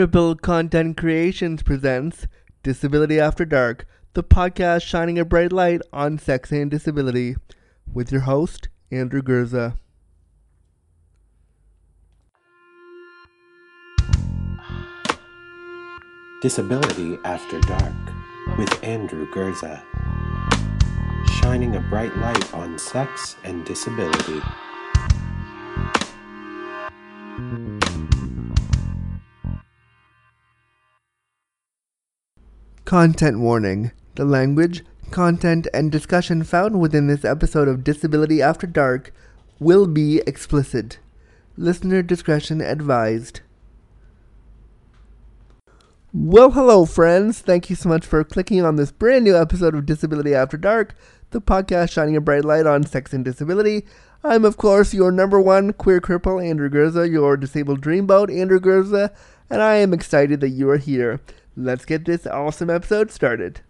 Cripple Content Creations presents Disability After Dark, the podcast shining a bright light on sex and disability, with your host, Andrew Gurza. Disability After Dark with Andrew Gurza, Shining a bright light on sex and disability. Content warning. The language, content, and discussion found within this episode of Disability After Dark will be explicit. Listener discretion advised. Well, hello, friends. Thank you so much for clicking on this brand new episode of Disability After Dark, the podcast shining a bright light on sex and disability. I'm, of course, your number one queer cripple, Andrew Gurza, your disabled dreamboat, Andrew Gurza, and I am excited that you are here. Let's get this awesome episode started.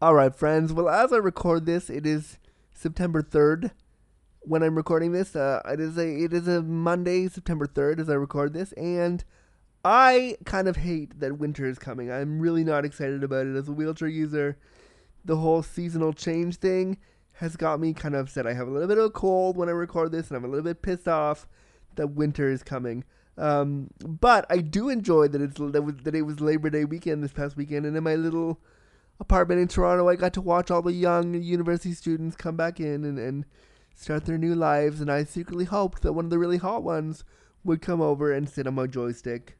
Alright, friends. Well, as I record this, it is September 3rd. When I'm recording this, uh, it is a it is a Monday, September 3rd, as I record this, and I kind of hate that winter is coming. I'm really not excited about it as a wheelchair user. The whole seasonal change thing has got me kind of upset. I have a little bit of a cold when I record this, and I'm a little bit pissed off that winter is coming. Um, but I do enjoy that it's that, it was Labor Day weekend this past weekend, and in my little apartment in Toronto, I got to watch all the young university students come back in and, and start their new lives. And I secretly hoped that one of the really hot ones would come over and sit on my joystick.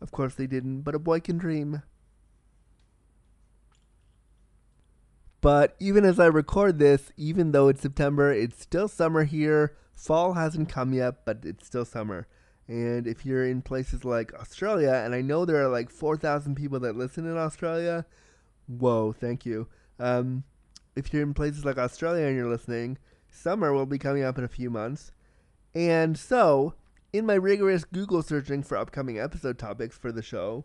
Of course, they didn't, but a boy can dream. But even as I record this, even though it's September, it's still summer here. Fall hasn't come yet, but it's still summer. And if you're in places like Australia, and I know there are like 4,000 people that listen in Australia, whoa, thank you. Um, if you're in places like Australia and you're listening, summer will be coming up in a few months. And so, in my rigorous Google searching for upcoming episode topics for the show,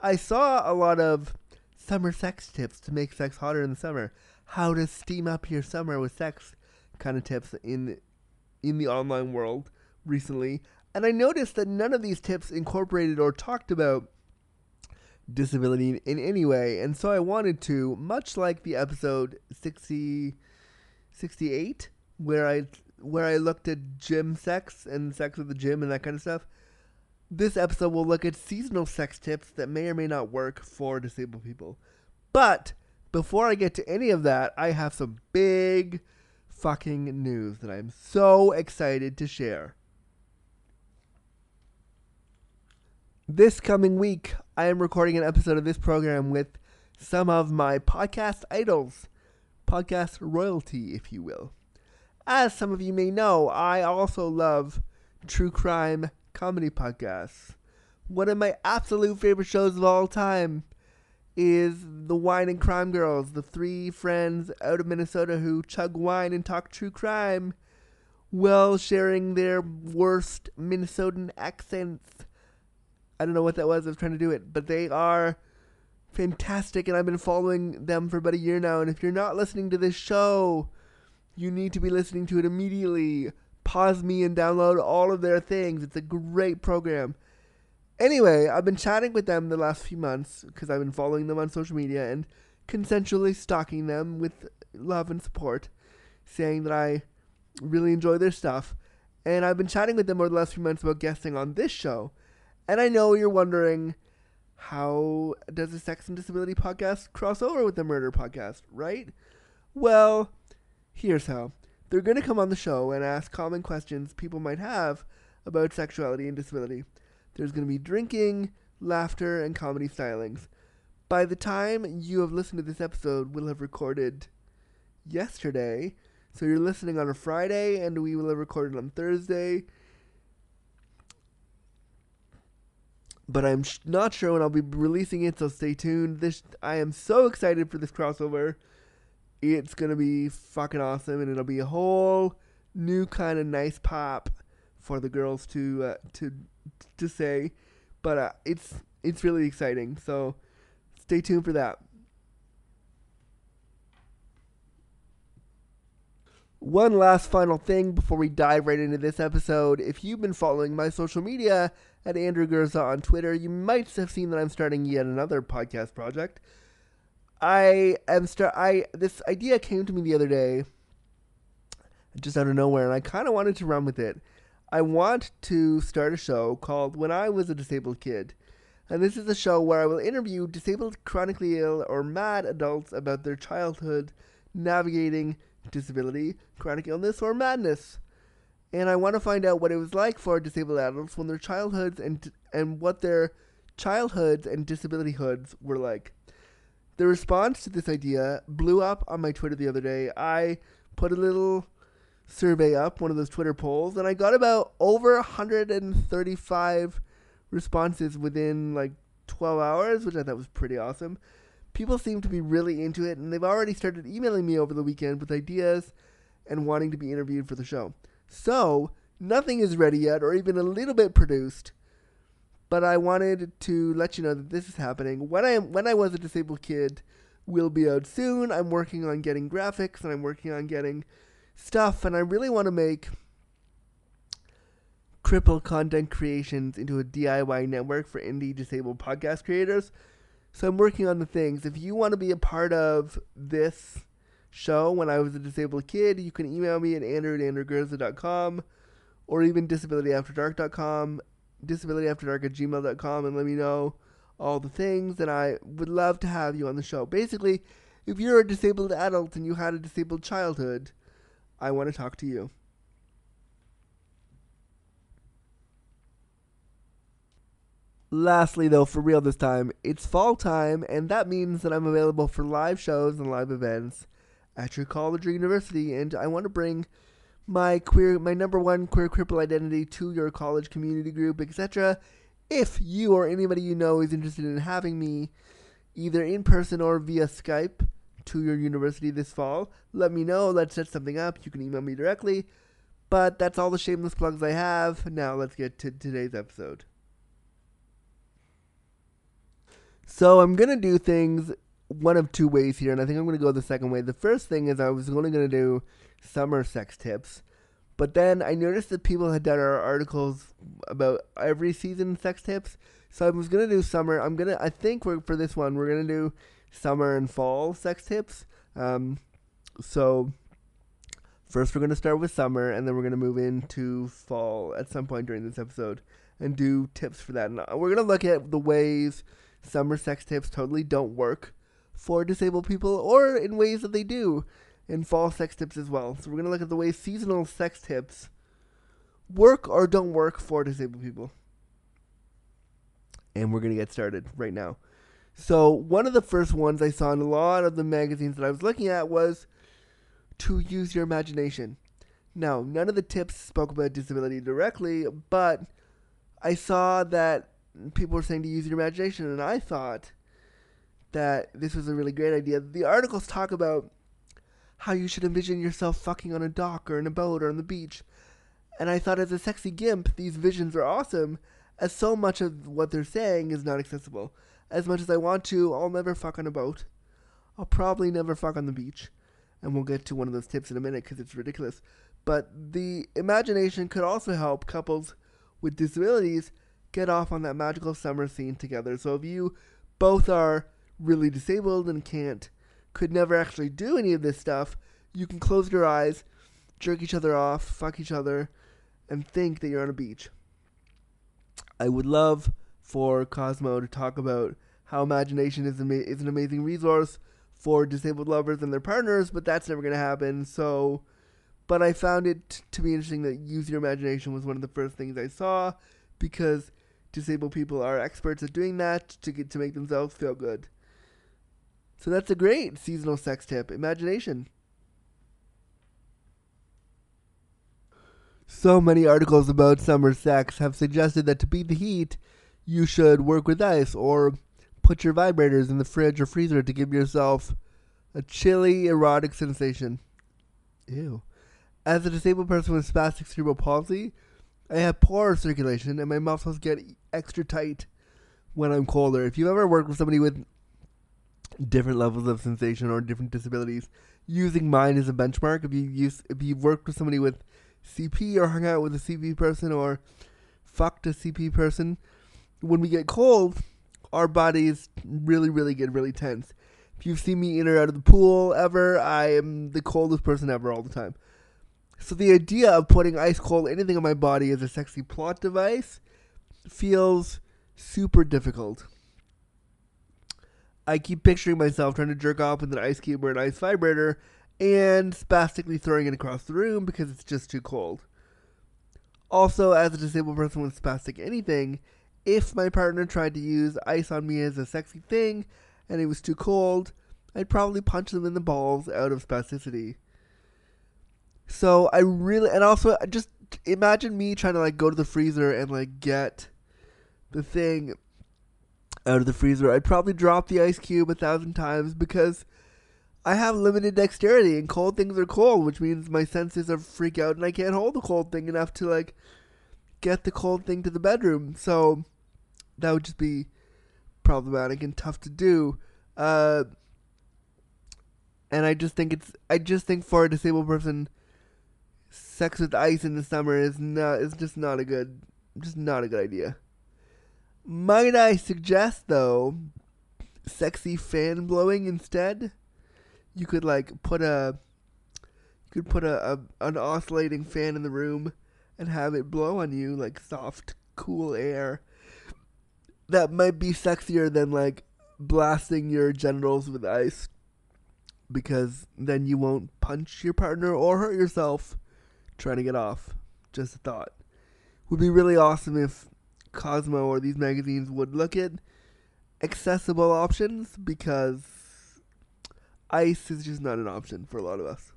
I saw a lot of summer sex tips to make sex hotter in the summer. How to steam up your summer with sex kind of tips in in the online world recently. And I noticed that none of these tips incorporated or talked about disability in any way. And so I wanted to, much like the episode 60, 68, where I where I looked at gym sex and sex at the gym and that kind of stuff. This episode will look at seasonal sex tips that may or may not work for disabled people. But before I get to any of that, I have some big fucking news that I'm so excited to share. This coming week, I am recording an episode of this program with some of my podcast idols, podcast royalty, if you will. As some of you may know, I also love true crime comedy podcasts. One of my absolute favorite shows of all time is the Wine and Crime Girls, the three friends out of Minnesota who chug wine and talk true crime while sharing their worst Minnesotan accents I don't know what that was. I was trying to do it, but they are fantastic, and I've been following them for about a year now. And if you're not listening to this show, you need to be listening to it immediately. Pause me and download all of their things. It's a great program. Anyway, I've been chatting with them the last few months because I've been following them on social media and consensually stalking them with love and support, saying that I really enjoy their stuff. And I've been chatting with them over the last few months about guesting on this show. And I know you're wondering how does the Sex and Disability podcast cross over with the murder podcast, right? Well, here's how. They're going to come on the show and ask common questions people might have about sexuality and disability. There's going to be drinking, laughter, and comedy stylings. By the time you have listened to this episode, we'll have recorded yesterday. So you're listening on a Friday, and we will have recorded on Thursday. But I'm sh- not sure when I'll be releasing it, so stay tuned. This I am so excited for this crossover. It's gonna be fucking awesome, and it'll be a whole new kind of nice pop for the girls to uh, to to say. But uh, it's it's really exciting, so stay tuned for that. One last final thing before we dive right into this episode. If you've been following my social media at Andrew Gurza on Twitter, you might have seen that I'm starting yet another podcast project. I am start I this idea came to me the other day just out of nowhere and I kind of wanted to run with it. I want to start a show called When I Was a Disabled Kid. And this is a show where I will interview disabled, chronically ill, or mad adults about their childhood navigating disability, chronic illness, or madness. And I want to find out what it was like for disabled adults when their childhoods and and what their childhoods and disability hoods were like. The response to this idea blew up on my Twitter the other day. I put a little survey up, one of those Twitter polls, and I got about over 135 responses within like 12 hours, which I thought was pretty awesome. People seem to be really into it, and they've already started emailing me over the weekend with ideas and wanting to be interviewed for the show. So, nothing is ready yet, or even a little bit produced but I wanted to let you know that this is happening. When I am when I was a disabled kid will be out soon. I'm working on getting graphics and I'm working on getting stuff and I really want to make cripple content creations into a DIY network for indie disabled podcast creators. So I'm working on the things. If you want to be a part of this show when I was a disabled kid, you can email me at andrew at andrewgurza.com or even disabilityafterdark.com disabilityafterdark at gmail.com and let me know all the things and I would love to have you on the show. Basically, if you're a disabled adult and you had a disabled childhood, I want to talk to you. Lastly, though, for real this time, it's fall time, and that means that I'm available for live shows and live events at your college or university, and I want to bring my queer my number one queer cripple identity to your college community group etc if you or anybody you know is interested in having me either in person or via skype to your university this fall let me know. Let's set something up. You can email me directly. But that's all the shameless plugs i have. Now let's get to today's episode. So i'm gonna do things one of two ways here and i think i'm gonna go the second way the first thing is i was only gonna do summer sex tips. But then I noticed that people had done our articles about every season sex tips. So I was gonna do summer. I'm gonna. I think we're for this one. We're gonna do summer and fall sex tips. Um, so first we're gonna start with summer, and then we're gonna move into fall at some point during this episode and do tips for that. And we're gonna look at the ways summer sex tips totally don't work for disabled people, or in ways that they do in fall sex tips as well. So we're going to look at the way seasonal sex tips work or don't work for disabled people. And we're going to get started right now. So, one of the first ones I saw in a lot of the magazines that I was looking at was to use your imagination. Now, none of the tips spoke about disability directly, but I saw that people were saying to use your imagination, and I thought that this was a really great idea. The articles talk about how you should envision yourself fucking on a dock or in a boat or on the beach. And I thought, as a sexy gimp, these visions are awesome, as so much of what they're saying is not accessible. As much as I want to, I'll never fuck on a boat. I'll probably never fuck on the beach. And we'll get to one of those tips in a minute because it's ridiculous. But the imagination could also help couples with disabilities get off on that magical summer scene together. So if you both are really disabled and can't could never actually do any of this stuff, you can close your eyes, jerk each other off, fuck each other, and think that you're on a beach. I would love for Cosmo to talk about how imagination is, ama- is an amazing resource for disabled lovers and their partners, but that's never going to happen. So, but I found it t- to be interesting that use your imagination was one of the first things I saw because disabled people are experts at doing that to get to make themselves feel good. So that's a great seasonal sex tip. Imagination. So many articles about summer sex have suggested that to beat the heat, you should work with ice or put your vibrators in the fridge or freezer to give yourself a chilly, erotic sensation. Ew. As a disabled person with spastic cerebral palsy, I have poor circulation and my muscles get extra tight when I'm colder. If you've ever worked with somebody with different levels of sensation or different disabilities, using mine as a benchmark. If you use, if you've worked with somebody with CP or hung out with a CP person or fucked a CP person, when we get cold, our bodies really, really get really tense. If you've seen me in or out of the pool ever, I am the coldest person ever all the time. So the idea of putting ice cold anything on my body as a sexy plot device feels super difficult. I keep picturing myself trying to jerk off with an ice cube or an ice vibrator and spastically throwing it across the room because it's just too cold. Also, as a disabled person with spastic anything, if my partner tried to use ice on me as a sexy thing and it was too cold, I'd probably punch them in the balls out of spasticity. So I really, and also just imagine me trying to like go to the freezer and like get the thing out of the freezer. I'd probably drop the ice cube a thousand times because I have limited dexterity and cold things are cold, which means my senses are freak out and I can't hold the cold thing enough to like get the cold thing to the bedroom. So that would just be problematic and tough to do. Uh, and I just think it's I just think for a disabled person sex with ice in the summer is not is just not a good just not a good idea. Might I suggest though sexy fan blowing instead? You could like put a you could put a, a an oscillating fan in the room and have it blow on you like soft cool air. That might be sexier than like blasting your genitals with ice because then you won't punch your partner or hurt yourself trying to get off. Just a thought. Would be really awesome if Cosmo or these magazines would look at accessible options because ice is just not an option for a lot of us.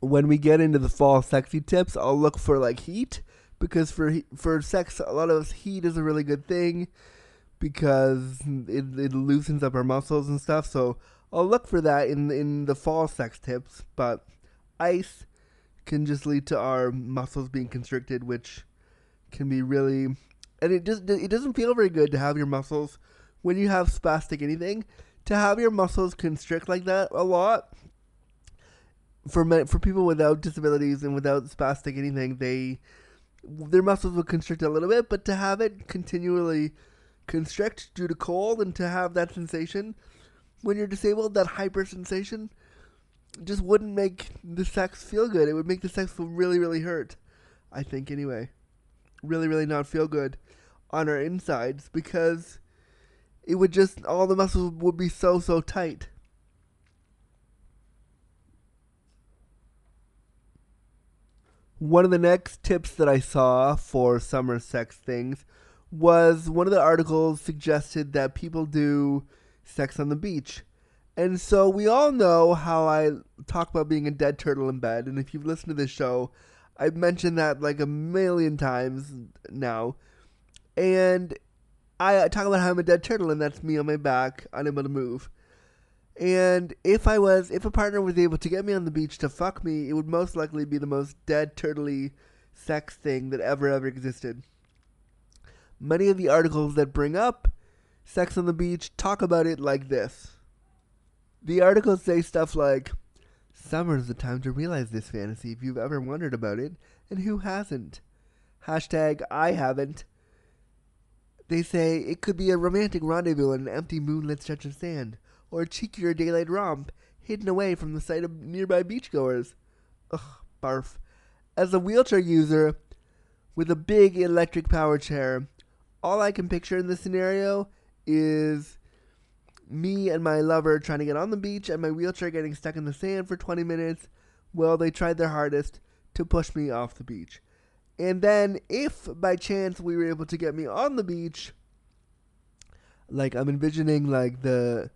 When we get into the fall sexy tips, I'll look for like heat because for for sex, a lot of us heat is a really good thing because it, it loosens up our muscles and stuff. So I'll look for that in in the fall sex tips. But ice can just lead to our muscles being constricted, which can be really and it just it doesn't feel very good to have your muscles when you have spastic anything to have your muscles constrict like that a lot for men, for people without disabilities and without spastic anything they their muscles will constrict a little bit but to have it continually constrict due to cold and to have that sensation when you're disabled, that hyper sensation just wouldn't make the sex feel good. It would make the sex feel really, really hurt. I think, anyway. Really, really not feel good on our insides because it would just, all the muscles would be so, so tight. One of the next tips that I saw for summer sex things was one of the articles suggested that people do sex on the beach. And so we all know how I talk about being a dead turtle in bed. And if you've listened to this show, I've mentioned that like a million times now. And I talk about how I'm a dead turtle, and that's me on my back, unable to move. And if I was, if a partner was able to get me on the beach to fuck me, it would most likely be the most dead turtley sex thing that ever, ever existed. Many of the articles that bring up sex on the beach talk about it like this. The articles say stuff like, Summer's the time to realize this fantasy if you've ever wondered about it, and who hasn't? Hashtag I haven't. They say it could be a romantic rendezvous on an empty moonlit stretch of sand, or a cheekier daylight romp hidden away from the sight of nearby beachgoers. Ugh, barf. As a wheelchair user with a big electric power chair, all I can picture in this scenario is me and my lover trying to get on the beach and my wheelchair getting stuck in the sand for 20 minutes Well, they tried their hardest to push me off the beach. And then, if by chance we were able to get me on the beach, like I'm envisioning like the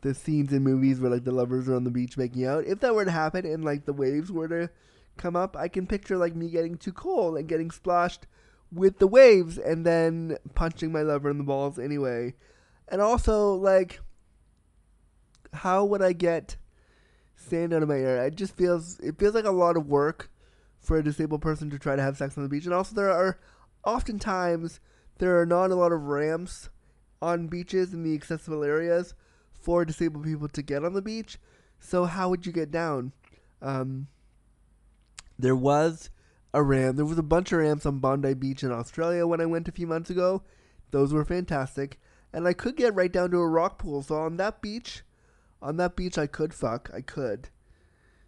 the scenes in movies where like the lovers are on the beach making out. If that were to happen and like the waves were to come up, I can picture like me getting too cold and getting splashed with the waves and then punching my lover in the balls anyway. And also, like, how would I get sand out of my hair? It just feels it feels like a lot of work for a disabled person to try to have sex on the beach. And also, there are oftentimes there are not a lot of ramps on beaches in the accessible areas for disabled people to get on the beach. So how would you get down? Um, there was a ram. There was a bunch of rams on Bondi Beach in Australia when I went a few months ago. Those were fantastic, and I could get right down to a rock pool. So on that beach, on that beach, I could fuck. I could.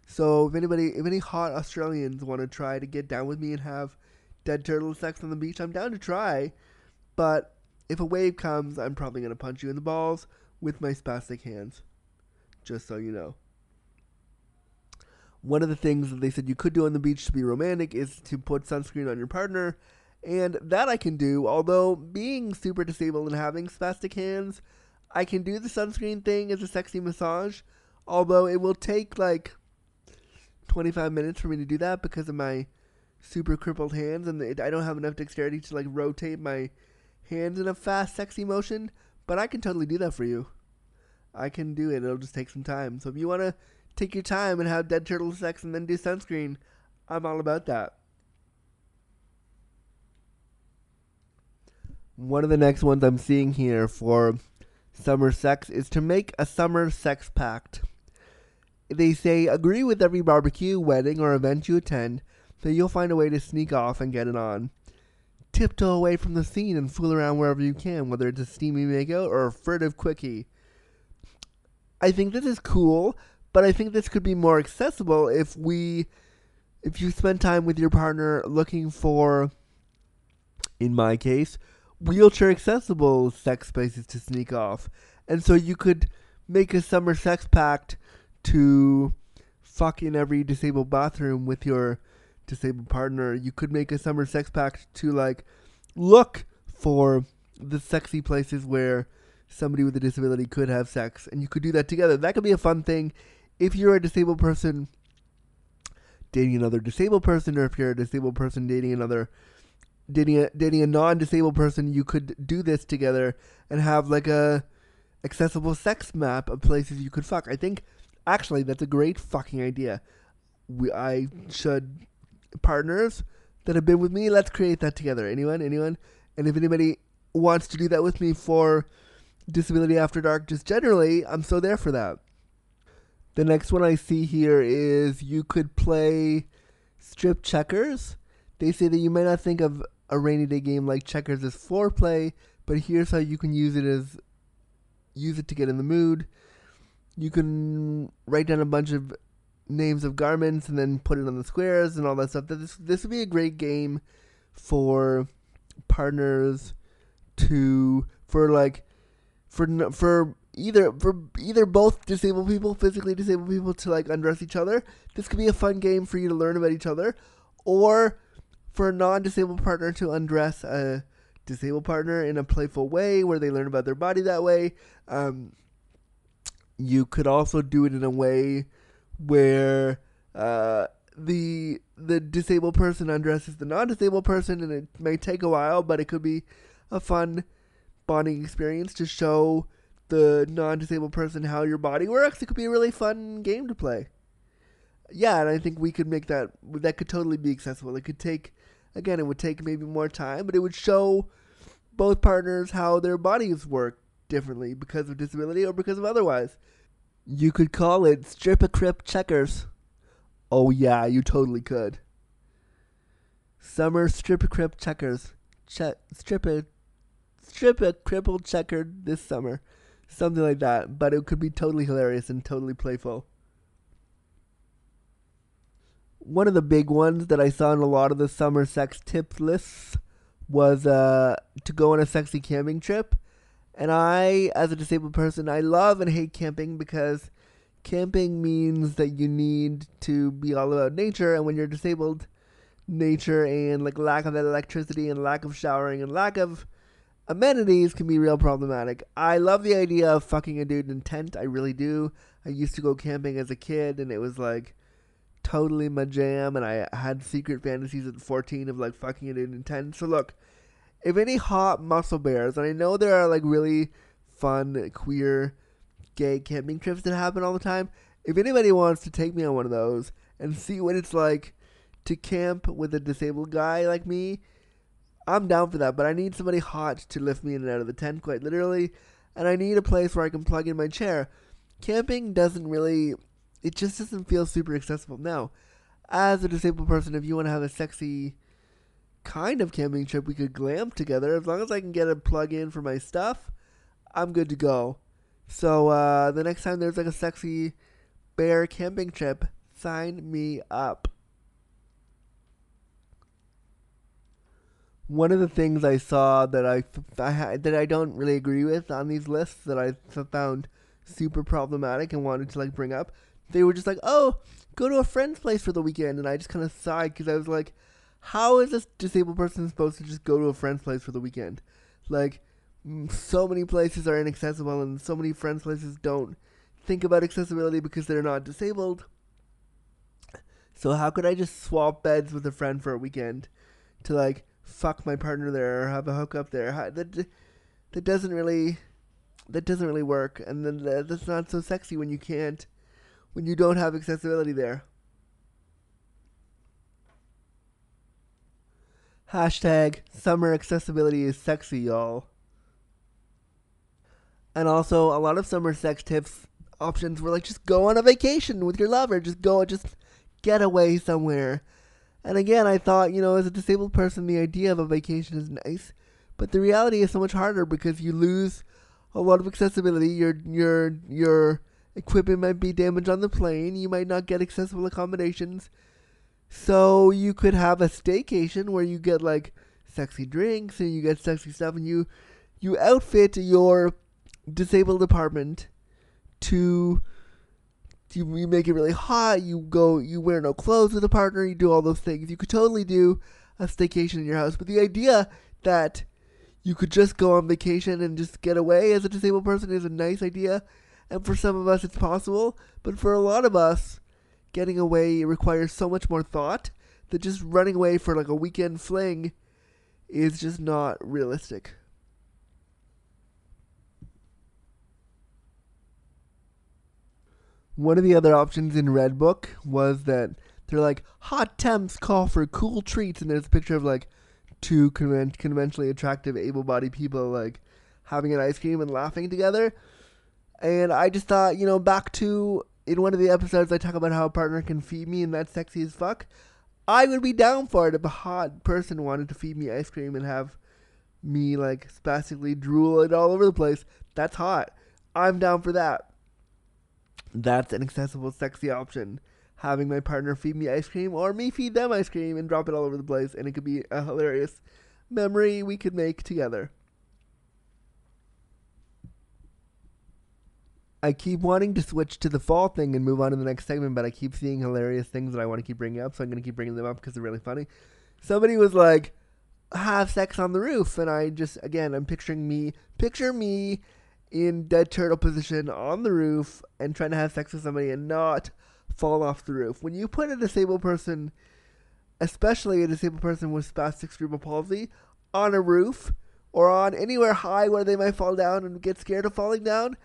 So if anybody, if any hot Australians want to try to get down with me and have dead turtle sex on the beach, I'm down to try. But if a wave comes, I'm probably gonna punch you in the balls with my spastic hands. Just so you know. One of the things that they said you could do on the beach to be romantic is to put sunscreen on your partner, and that I can do. Although being super disabled and having spastic hands, I can do the sunscreen thing as a sexy massage. Although it will take like 25 minutes for me to do that because of my super crippled hands, and I don't have enough dexterity to like rotate my hands in a fast, sexy motion. But I can totally do that for you. I can do it. It'll just take some time. So if you want to take your time and have dead turtle sex and then do sunscreen, I'm all about that. One of the next ones I'm seeing here for summer sex is to make a summer sex pact. They say agree with every barbecue, wedding, or event you attend, that you'll find a way to sneak off and get it on. Tiptoe away from the scene and fool around wherever you can, whether it's a steamy makeout or a furtive quickie. I think this is cool, but I think this could be more accessible if we if you spend time with your partner looking for in my case wheelchair accessible sex spaces to sneak off. And so you could make a summer sex pact to fuck in every disabled bathroom with your disabled partner. You could make a summer sex pact to like look for the sexy places where somebody with a disability could have sex and you could do that together. That could be a fun thing if you're a disabled person dating another disabled person, or if you're a disabled person dating another dating a dating a non-disabled person, you could do this together and have like a accessible sex map of places you could fuck. I think actually that's a great fucking idea. We I should partners that have been with me, let's create that together. Anyone? Anyone? And if anybody wants to do that with me for Disability After Dark, just generally, I'm so there for that. The next one I see here is you could play strip checkers. They say that you might not think of a rainy day game like checkers as foreplay, but here's how you can use it as use it to get in the mood. You can write down a bunch of names of garments and then put it on the squares and all that stuff. This this would be a great game for partners to for like for for either for either both disabled people, physically disabled people, to like undress each other. This could be a fun game for you to learn about each other, or for a non-disabled partner to undress a disabled partner in a playful way where they learn about their body that way. Um, you could also do it in a way where uh, the the disabled person undresses the non-disabled person, and it may take a while, but it could be a fun bonding experience to show the non-disabled person how your body works. It could be a really fun game to play. Yeah, and I think we could make that that could totally be accessible. It could take again, it would take maybe more time, but it would show both partners how their bodies work differently because of disability or because of otherwise. You could call it strip a crip checkers. Oh yeah, you totally could. Summer strip a crip checkers. Che- strip a strip a crippled checkered this summer something like that. But it could be totally hilarious and totally playful. One of the big ones that I saw in a lot of the summer sex tip lists was uh, to go on a sexy camping trip. And I, as a disabled person, I love and hate camping because camping means that you need to be all about nature. And when you're disabled, nature and like lack of electricity and lack of showering and lack of amenities can be real problematic. I love the idea of fucking a dude in tent. I really do. I used to go camping as a kid, and it was like totally my jam. And I had secret fantasies at 14 of like fucking a dude in tent. So look, if any hot muscle bears, and I know there are like really fun queer gay camping trips that happen all the time. If anybody wants to take me on one of those and see what it's like to camp with a disabled guy like me, I'm down for that, but I need somebody hot to lift me in and out of the tent, quite literally, and I need a place where I can plug in my chair. Camping doesn't really, it just doesn't feel super accessible. Now, as a disabled person, if you want to have a sexy kind of camping trip, we could glam together. As long as I can get a plug in for my stuff, I'm good to go. So uh, the next time there's like a sexy bear camping trip, sign me up. One of the things I saw that I, I that I don't really agree with on these lists that I found super problematic and wanted to like bring up, they were just like, "Oh, go to a friend's place for the weekend," and I just kind of sighed because I was like, "How is this disabled person supposed to just go to a friend's place for the weekend?" Like, so many places are inaccessible, and so many friends' places don't think about accessibility because they're not disabled. So how could I just swap beds with a friend for a weekend to like fuck my partner there or have a hookup there? That that doesn't really that doesn't really work, and then that's not so sexy when you can't when you don't have accessibility there. Hashtag summer accessibility is sexy, y'all. And also, a lot of summer sex tips options were like just go on a vacation with your lover, just go, just get away somewhere. And again, I thought, you know, as a disabled person, the idea of a vacation is nice, but the reality is so much harder because you lose a lot of accessibility. Your your your equipment might be damaged on the plane. You might not get accessible accommodations. So you could have a staycation where you get like sexy drinks and you get sexy stuff and you you outfit your disabled apartment to you, you make it really hot, you go you wear no clothes with a partner, you do all those things. You could totally do a staycation in your house, but the idea that you could just go on vacation and just get away as a disabled person is a nice idea. And for some of us it's possible, but for a lot of us getting away requires so much more thought that just running away for like a weekend fling is just not realistic. One of the other options in Redbook was that they're like hot temps call for cool treats, and there's a picture of like two conven- conventionally attractive, able-bodied people like having an ice cream and laughing together. And I just thought, you know, back to in one of the episodes, I talk about how a partner can feed me, and that's sexy as fuck. I would be down for it if a hot person wanted to feed me ice cream and have me like spastically drool it all over the place. That's hot. I'm down for that. That's an accessible, sexy option. Having my partner feed me ice cream or me feed them ice cream and drop it all over the place, and it could be a hilarious memory we could make together. I keep wanting to switch to the fall thing and move on to the next segment, but I keep seeing hilarious things that I want to keep bringing up, so I'm going to keep bringing them up because they're really funny. Somebody was like, have sex on the roof, and I just, again, I'm picturing me, picture me in dead turtle position on the roof and trying to have sex with somebody and not fall off the roof. When you put a disabled person, especially a disabled person with spastic cerebral palsy, on a roof or on anywhere high where they might fall down and get scared of falling down,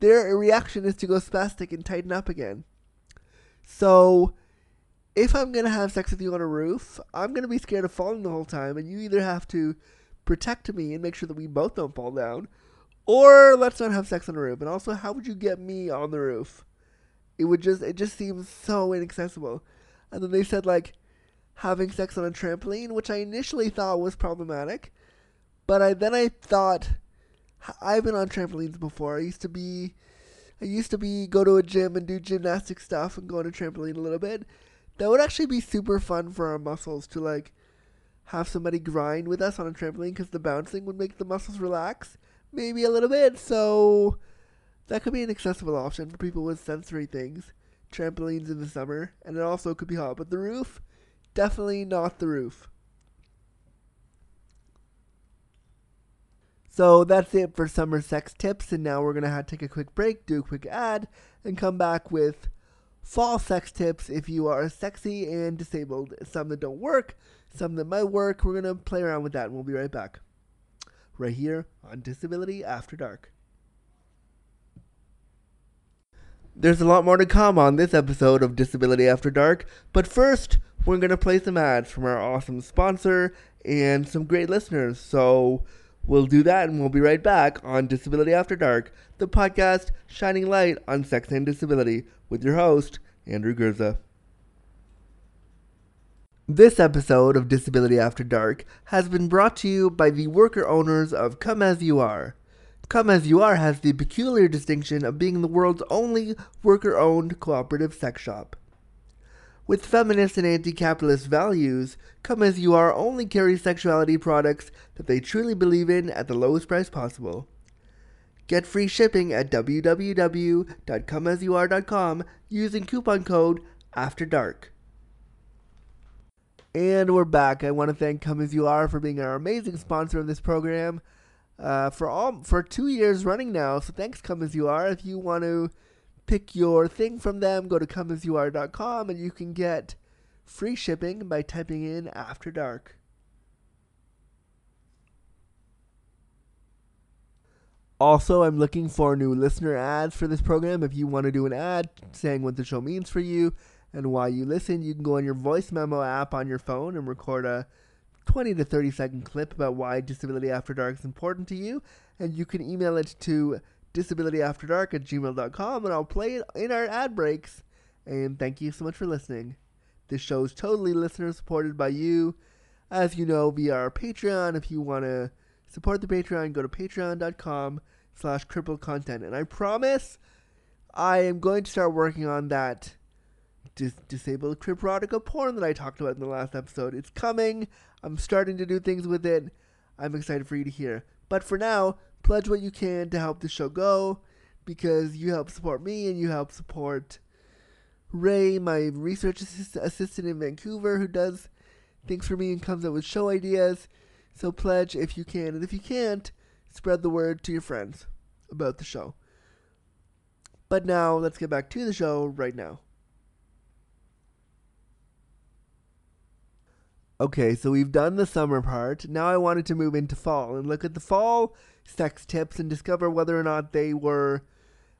their reaction is to go spastic and tighten up again. So, if I'm gonna have sex with you on a roof, I'm gonna be scared of falling the whole time, and you either have to protect me and make sure that we both don't fall down, or let's not have sex on the roof. And also, how would you get me on the roof? It would just it just seems so inaccessible. And then they said like having sex on a trampoline, which I initially thought was problematic, but I then I thought I've been on trampolines before. I used to be I used to be go to a gym and do gymnastic stuff and go on a trampoline a little bit. That would actually be super fun for our muscles to like have somebody grind with us on a trampoline because the bouncing would make the muscles relax maybe a little bit. So that could be an accessible option for people with sensory things. Trampolines in the summer, and it also could be hot. But the roof, definitely not the roof. So that's it for summer sex tips, and now we're gonna have to take a quick break, do a quick ad, and come back with fall sex tips if you are sexy and disabled. Some that don't work, some that might work. We're gonna play around with that, and we'll be right back right here on Disability After Dark. There's a lot more to come on this episode of Disability After Dark, but first, we're going to play some ads from our awesome sponsor, and some great listeners. So we'll do that and we'll be right back on Disability After Dark, the podcast shining light on sex and disability with your host, Andrew Gurza. This episode of Disability After Dark has been brought to you by the worker owners of Come As You Are. Come As You Are has the peculiar distinction of being the world's only worker owned cooperative sex shop. With feminist and anti capitalist values, Come As You Are only carries sexuality products that they truly believe in at the lowest price possible. Get free shipping at www.comeasyouare.com using coupon code AFTER DARK. And we're back. I want to thank Come As You Are for being our amazing sponsor of this program uh, for all for two years running now. So thanks, Come As You Are. If you want to pick your thing from them, go to comeasyouare.com and you can get free shipping by typing in After Dark. Also, I'm looking for new listener ads for this program. If you want to do an ad saying what the show means for you and while you listen, you can go on your voice memo app on your phone and record a 20 to 30 second clip about why Disability After Dark is important to you. And you can email it to disabilityafterdark at gmail.com and I'll play it in our ad breaks. And thank you so much for listening. This show is totally listener supported by you. As you know, via our Patreon. If you want to support the Patreon, go to patreon.com slash crippled content. And I promise I am going to start working on that dis- disabled cryptotica porn that I talked about in the last episode. It's coming. I'm starting to do things with it. I'm excited for you to hear. But for now, pledge what you can to help the show go because you help support me and you help support Ray, my research assist- assistant in Vancouver, who does things for me and comes up with show ideas. So pledge if you can. And if you can't, spread the word to your friends about the show. But now, let's get back to the show right now. Okay, so we've done the summer part. Now I wanted to move into fall and look at the fall sex tips and discover whether or not they were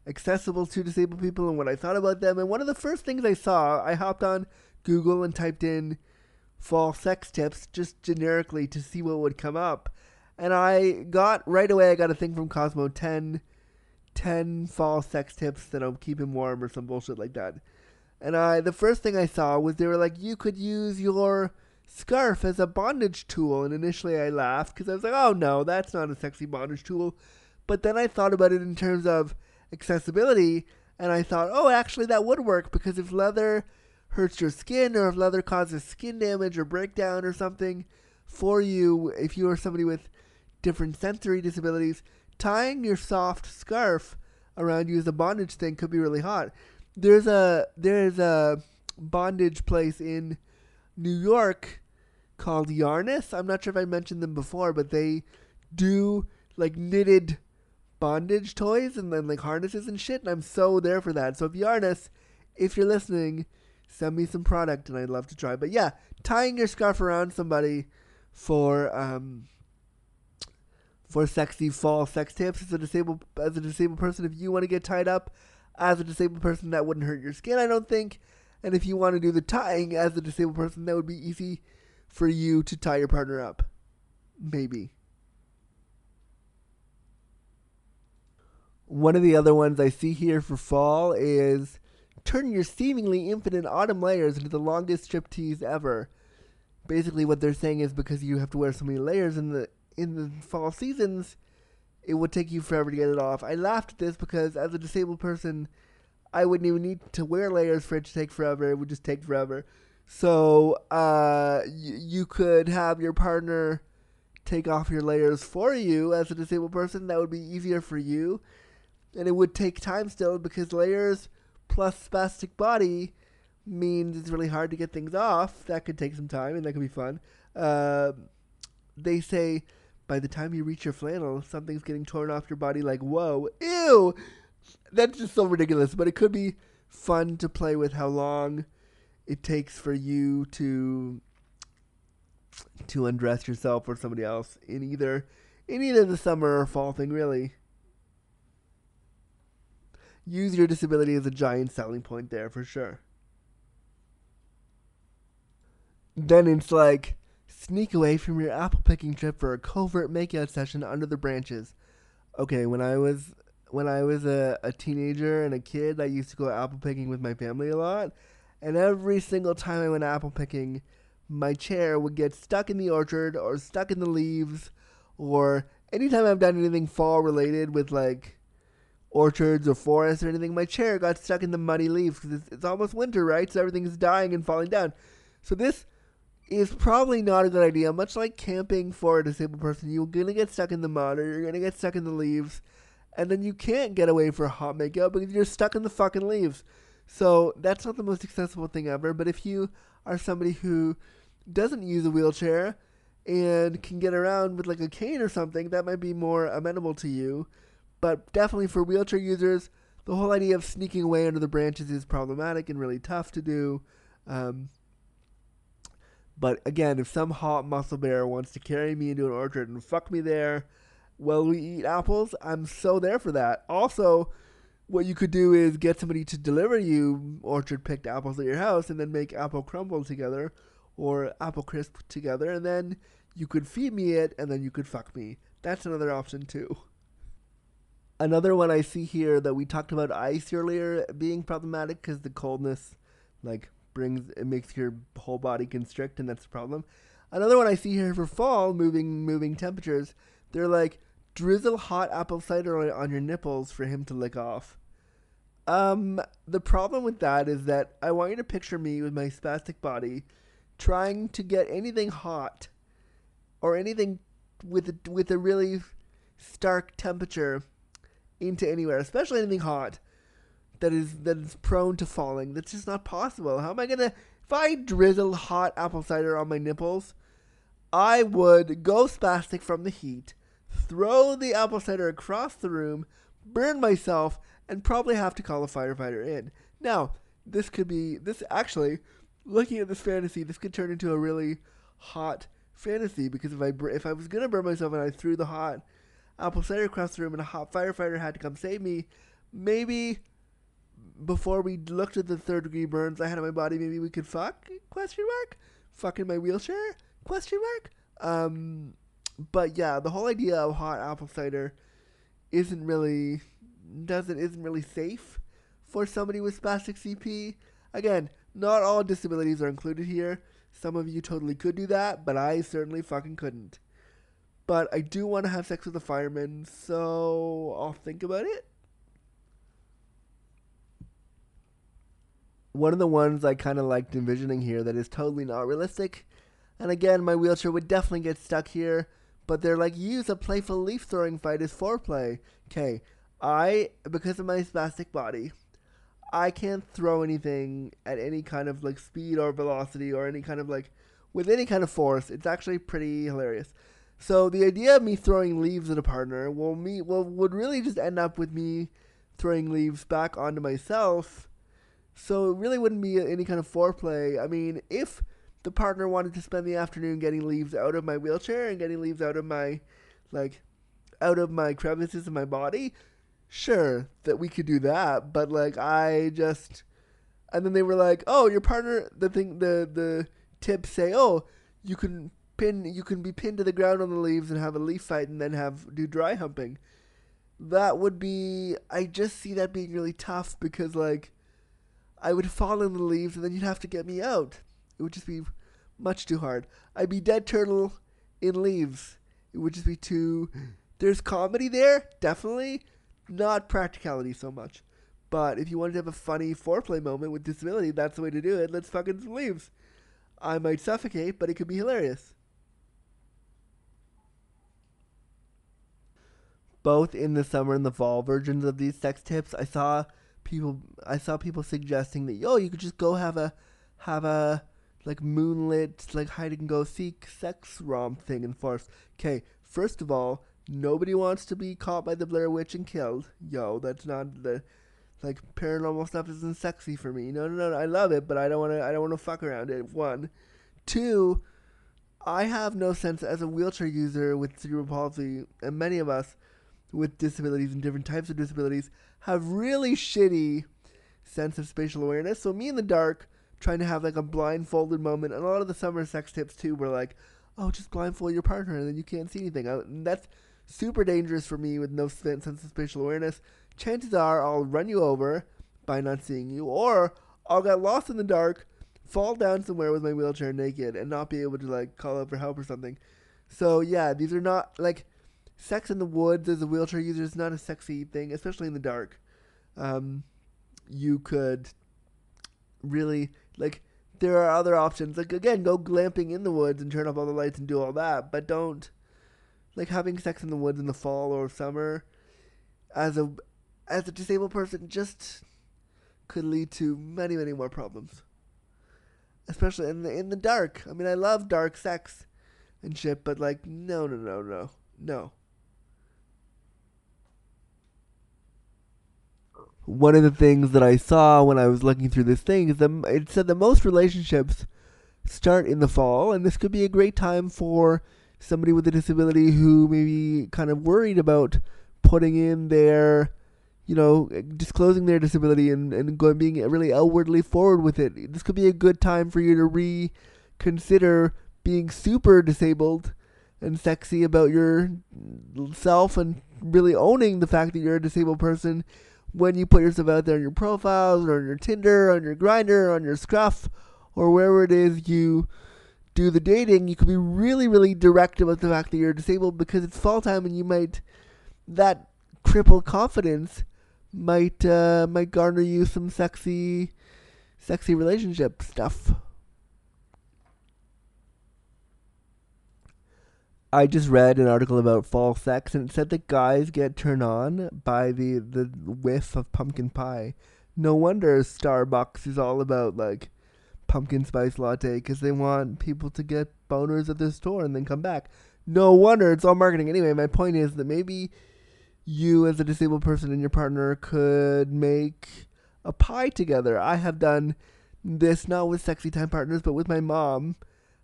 accessible to disabled people and what I thought about them. And one of the first things I saw, I hopped on Google and typed in fall sex tips just generically to see what would come up. And I got right away, I got a thing from Cosmo 10, 10 fall sex tips that'll keep him warm or some bullshit like that. And I, the first thing I saw was they were like, you could use your scarf as a bondage tool. And initially I laughed because I was like, oh no, that's not a sexy bondage tool. But then I thought about it in terms of accessibility and I thought, oh, actually that would work because if leather hurts your skin or if leather causes skin damage or breakdown or something for you, if you are somebody with different sensory disabilities, tying your soft scarf around you as a bondage thing could be really hot. There's a there's a bondage place in New York called Yarnus. I'm not sure if I mentioned them before, but they do like knitted bondage toys and then like harnesses and shit, and I'm so there for that. So if Yarnus, if you're listening, send me some product and I'd love to try. But yeah, tying your scarf around somebody for um for sexy fall sex tips as a disabled as a disabled person if you want to get tied up as a disabled person that wouldn't hurt your skin, I don't think. And if you want to do the tying as a disabled person, that would be easy for you to tie your partner up. Maybe. One of the other ones I see here for fall is turn your seemingly infinite autumn layers into the longest striptease ever. Basically, what they're saying is because you have to wear so many layers in the in the fall seasons, it would take you forever to get it off. I laughed at this because as a disabled person, I wouldn't even need to wear layers for it to take forever. It would just take forever. So uh, y- you could have your partner take off your layers for you as a disabled person. That would be easier for you, and it would take time still because layers plus spastic body means it's really hard to get things off. That could take some time, and that could be fun. Uh, they say by the time you reach your flannel, something's getting torn off your body. Like whoa, ew! That's just so ridiculous. But it could be fun to play with how long it takes for you to to undress yourself or somebody else in either in either the summer or fall thing really use your disability as a giant selling point there for sure then it's like Sneak away from your apple picking trip for a covert makeout session under the branches. Okay, when I was when I was a, a teenager and a kid, I used to go apple picking with my family a lot. And every single time I went apple picking, my chair would get stuck in the orchard or stuck in the leaves or anytime I've done anything fall related with like orchards or forests or anything, my chair got stuck in the muddy leaves because it's, it's almost winter, right? So everything's dying and falling down. So this is probably not a good idea. Much like camping for a disabled person, you're gonna get stuck in the mud or you're gonna get stuck in the leaves, and then you can't get away for a hot makeout because you're stuck in the fucking leaves. So that's not the most accessible thing ever. But if you are somebody who doesn't use a wheelchair and can get around with like a cane or something, that might be more amenable to you. But definitely for wheelchair users, the whole idea of sneaking away under the branches is problematic and really tough to do. Um, but again, if some hot muscle bear wants to carry me into an orchard and fuck me there while we eat apples, I'm so there for that. Also, what you could do is get somebody to deliver you orchard picked apples at your house and then make apple crumble together or apple crisp together and then you could feed me it and then you could fuck me. That's another option too. Another one I see here that we talked about ice earlier being problematic because the coldness, like, brings it makes your whole body constrict, and that's the problem. Another one I see here for fall, moving moving temperatures, they're like drizzle hot apple cider on, your nipples for him to lick off. Um, the problem with that is that I want you to picture me with my spastic body trying to get anything hot or anything with a, with a really stark temperature into anywhere, especially anything hot that is that is prone to falling. That's just not possible. How am I gonna if I drizzle hot apple cider on my nipples? I would go spastic from the heat, throw the apple cider across the room, burn myself, and probably have to call a firefighter in. Now, this could be this actually looking at this fantasy, this could turn into a really hot fantasy because if I if I was gonna burn myself and I threw the hot apple cider across the room and a hot firefighter had to come save me, maybe before we looked at the third degree burns I had on my body, maybe we could fuck? Question mark. Fuck in my wheelchair? Question mark. Um, but yeah, the whole idea of hot apple cider isn't really doesn't isn't really safe for somebody with spastic CP. Again, not all disabilities are included here. Some of you totally could do that, but I certainly fucking couldn't. But I do want to have sex with a fireman, so I'll think about it. One of the ones I kind of liked envisioning here that is totally not realistic, and again, my wheelchair would definitely get stuck here, but they're like, use a playful leaf throwing fight as foreplay. Okay, I, because of my spastic body, I can't throw anything at any kind of like speed or velocity or any kind of like with any kind of force. It's actually pretty hilarious. So the idea of me throwing leaves at a partner will me will would really just end up with me throwing leaves back onto myself. So it really wouldn't be any kind of foreplay. I mean, if the partner wanted to spend the afternoon getting leaves out of my wheelchair and getting leaves out of my like out of my crevices in my body, sure that we could do that, but like I just and then they were like, "Oh, your partner the thing the the tips say, "Oh, you can pin you can be pinned to the ground on the leaves and have a leaf fight and then have do dry humping." That would be I just see that being really tough because like I would fall in the leaves and then you'd have to get me out. It would just be much too hard. I'd be dead turtle in leaves. It would just be too there's comedy there, definitely, not practicality so much. But if you wanted to have a funny foreplay moment with disability, that's the way to do it. Let's fucking leaves. I might suffocate, but it could be hilarious. Both in the summer and the fall versions of these sex tips, I saw people I saw people suggesting that yo, you could just go have a have a like moonlit like hide and go seek sex romp thing in forest. Okay, first of all, Nobody wants to be caught by the Blair Witch and killed. Yo, that's not the like paranormal stuff isn't sexy for me. No, no, no. I love it, but I don't want to. I don't want to fuck around it. One, two. I have no sense as a wheelchair user with cerebral palsy, and many of us with disabilities and different types of disabilities have really shitty sense of spatial awareness. So me in the dark, trying to have like a blindfolded moment, and a lot of the summer sex tips too were like, oh, just blindfold your partner and then you can't see anything. I, that's super dangerous for me with no sense of spatial awareness. Chances are I'll run you over by not seeing you, or I'll get lost in the dark, fall down somewhere with my wheelchair naked, and not be able to like call out for help or something. So yeah, these are not like sex in the woods as a wheelchair user is not a sexy thing, especially in the dark. Um, you could really like there are other options. Like again, go glamping in the woods and turn off all the lights and do all that, but don't like having sex in the woods in the fall or summer as a as a disabled person just could lead to many many more problems. Especially in the in the dark. I mean, I love dark sex and shit, but like no no no no no. One of the things that I saw when I was looking through this thing is that it said that most relationships start in the fall, and this could be a great time for somebody with a disability who may be kind of worried about putting in their, you know, disclosing their disability and, and going being really outwardly forward with it. This could be a good time for you to reconsider being super disabled and sexy about yourself and really owning the fact that you're a disabled person when you put yourself out there on your profiles or on your Tinder, on your Grindr, on your Scruff, or wherever it is you do the dating, you could be really, really direct about the fact that you're disabled because it's fall time and you might that crippled confidence might uh, might garner you some sexy sexy relationship stuff. I just read an article about fall sex, and it said that guys get turned on by the the whiff of pumpkin pie. No wonder Starbucks is all about like pumpkin spice latte because they want people to get boners at the store and then come back. No wonder it's all marketing. Anyway, my point is that maybe you, as a disabled person, and your partner could make a pie together. I have done this not with sexy time partners, but with my mom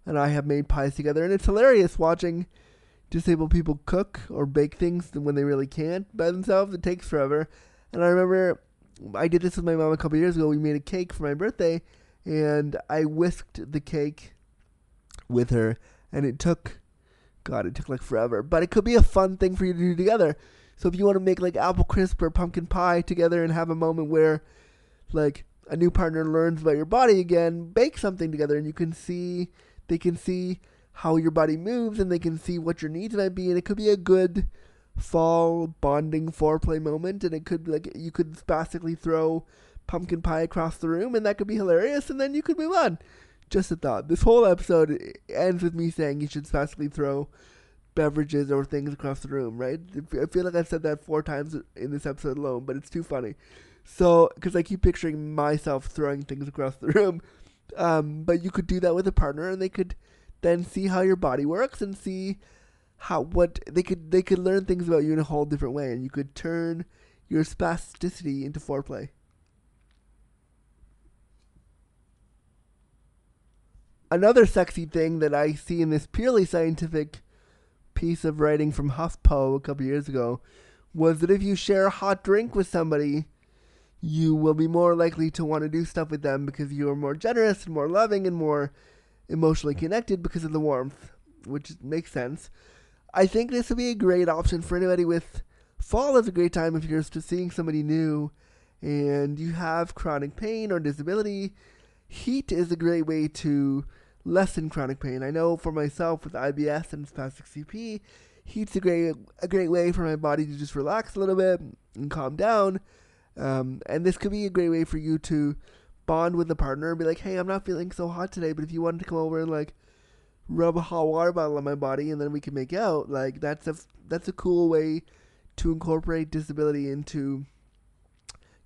and I have made pies together, and it's hilarious watching disabled people cook or bake things when they really can't by themselves. It takes forever. And I remember I did this with my mom a couple years ago. We made a cake for my birthday, and I whisked the cake with her, and it took, God, it took like forever. But it could be a fun thing for you to do together. So if you want to make like apple crisp or pumpkin pie together and have a moment where, like, a new partner learns about your body again, bake something together, and you can see they can see how your body moves and they can see what your needs might be and it could be a good fall bonding foreplay moment and it could like you could spastically throw pumpkin pie across the room and that could be hilarious and then you could move on. Just a thought. This whole episode ends with me saying you should spastically throw beverages or things across the room, right? I feel like I've said that four times in this episode alone, but it's too funny. So, because I keep picturing myself throwing things across the room, um, but you could do that with a partner, and they could then see how your body works and see how what they could they could learn things about you in a whole different way, and you could turn your spasticity into foreplay. Another sexy thing that I see in this purely scientific piece of writing from HuffPo a couple years ago was that if you share a hot drink with somebody, you will be more likely to want to do stuff with them because you are more generous and more loving and more emotionally connected because of the warmth, which makes sense. I think this would be a great option for anybody with fall is a great time if you're just seeing somebody new and you have chronic pain or disability. Heat is a great way to lessen chronic pain. I know for myself with IBS and spastic CP, heat's a great a great way for my body to just relax a little bit and calm down. Um, and this could be a great way for you to bond with a partner and be like, hey, I'm not feeling so hot today, but if you wanted to come over and like rub a hot water bottle on my body and then we can make out, like that's a that's a cool way to incorporate disability into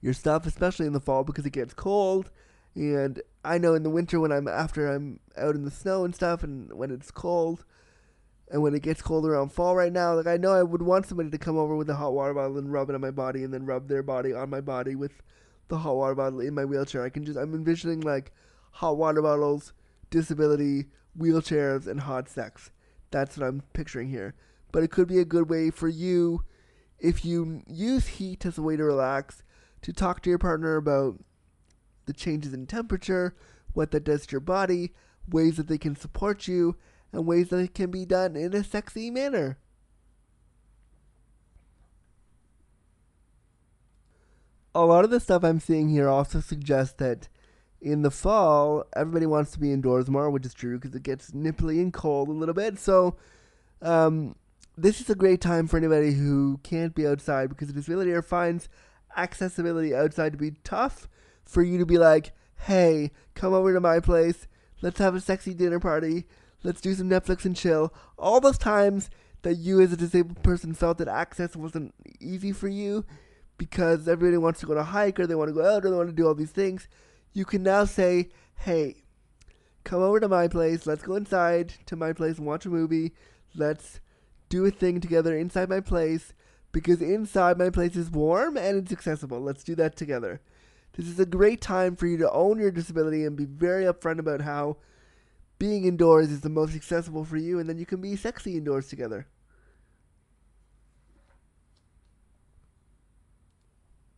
your stuff, especially in the fall because it gets cold. And I know in the winter when I'm after I'm out in the snow and stuff, and when it's cold, and when it gets cold around fall right now, like I know I would want somebody to come over with a hot water bottle and rub it on my body and then rub their body on my body with the hot water bottle in my wheelchair. I can just I'm envisioning like hot water bottles, disability, wheelchairs, and hot sex. That's what I'm picturing here. But it could be a good way for you if you use heat as a way to relax, to talk to your partner about the changes in temperature, what that does to your body, ways that they can support you, and ways that it can be done in a sexy manner. A lot of the stuff I'm seeing here also suggests that in the fall, everybody wants to be indoors more, which is true because it gets nipply and cold a little bit. So, um, this is a great time for anybody who can't be outside because a disability or finds accessibility outside to be tough for you to be like, hey, come over to my place. Let's have a sexy dinner party. Let's do some Netflix and chill. All those times that you as a disabled person felt that access wasn't easy for you because everybody wants to go to hike or they want to go out or they want to do all these things, you can now say, hey, come over to my place. Let's go inside to my place and watch a movie. Let's do a thing together inside my place because inside my place is warm and it's accessible. Let's do that together. This is a great time for you to own your disability and be very upfront about how being indoors is the most accessible for you, and then you can be sexy indoors together.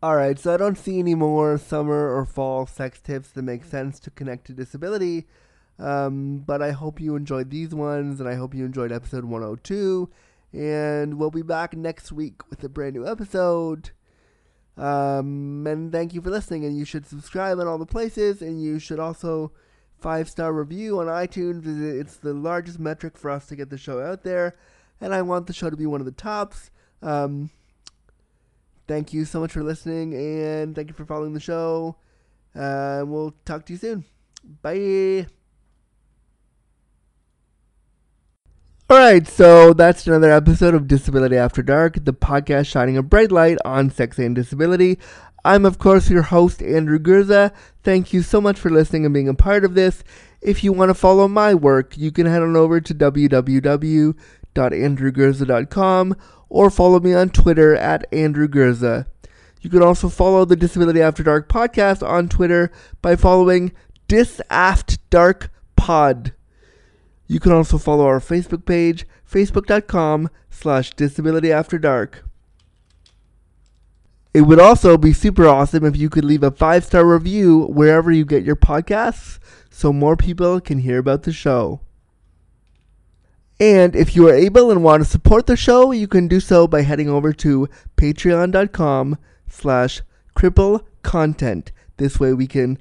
Alright, so I don't see any more summer or fall sex tips that make sense to connect to disability. Um, but I hope you enjoyed these ones, and I hope you enjoyed episode 102. And we'll be back next week with a brand new episode. Um, and thank you for listening. And you should subscribe in all the places, and you should also five star review on iTunes. It's the largest metric for us to get the show out there, and I want the show to be one of the tops. Um, thank you so much for listening, and thank you for following the show. Uh, we'll talk to you soon. Bye. Alright, so that's another episode of Disability After Dark, the podcast shining a bright light on sex and disability. I'm, of course, your host, Andrew Gurza. Thank you so much for listening and being a part of this. If you want to follow my work, you can head on over to www.andrewgurza.com or follow me on Twitter at Andrew Gurza. You can also follow the Disability After Dark podcast on Twitter by following DisAftDarkPod. You can also follow our Facebook page, facebook.com slash disability after dark. It would also be super awesome if you could leave a five star review wherever you get your podcasts so more people can hear about the show. And if you are able and want to support the show, you can do so by heading over to patreon.com slash cripple content. This way we can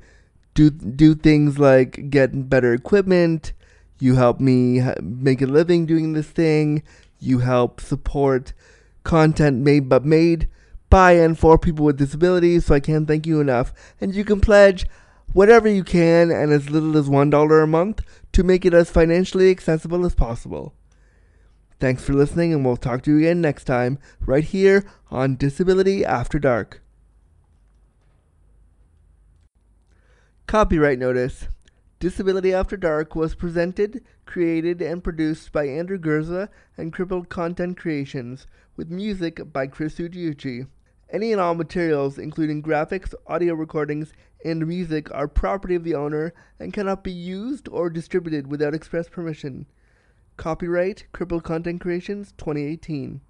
do do things like get better equipment, you help me make a living doing this thing. You help support content made but made by and for people with disabilities. So I can't thank you enough. And you can pledge whatever you can and as little as $1 a month to make it as financially accessible as possible. Thanks for listening, and we'll talk to you again next time, right here on Disability After Dark. Copyright Notice Disability After Dark was presented, created, and produced by Andrew Gurza and Crippled Content Creations, with music by Chris Ujiuchi. Any and all materials, including graphics, audio recordings, and music, are property of the owner and cannot be used or distributed without express permission. Copyright Crippled Content Creations 2018.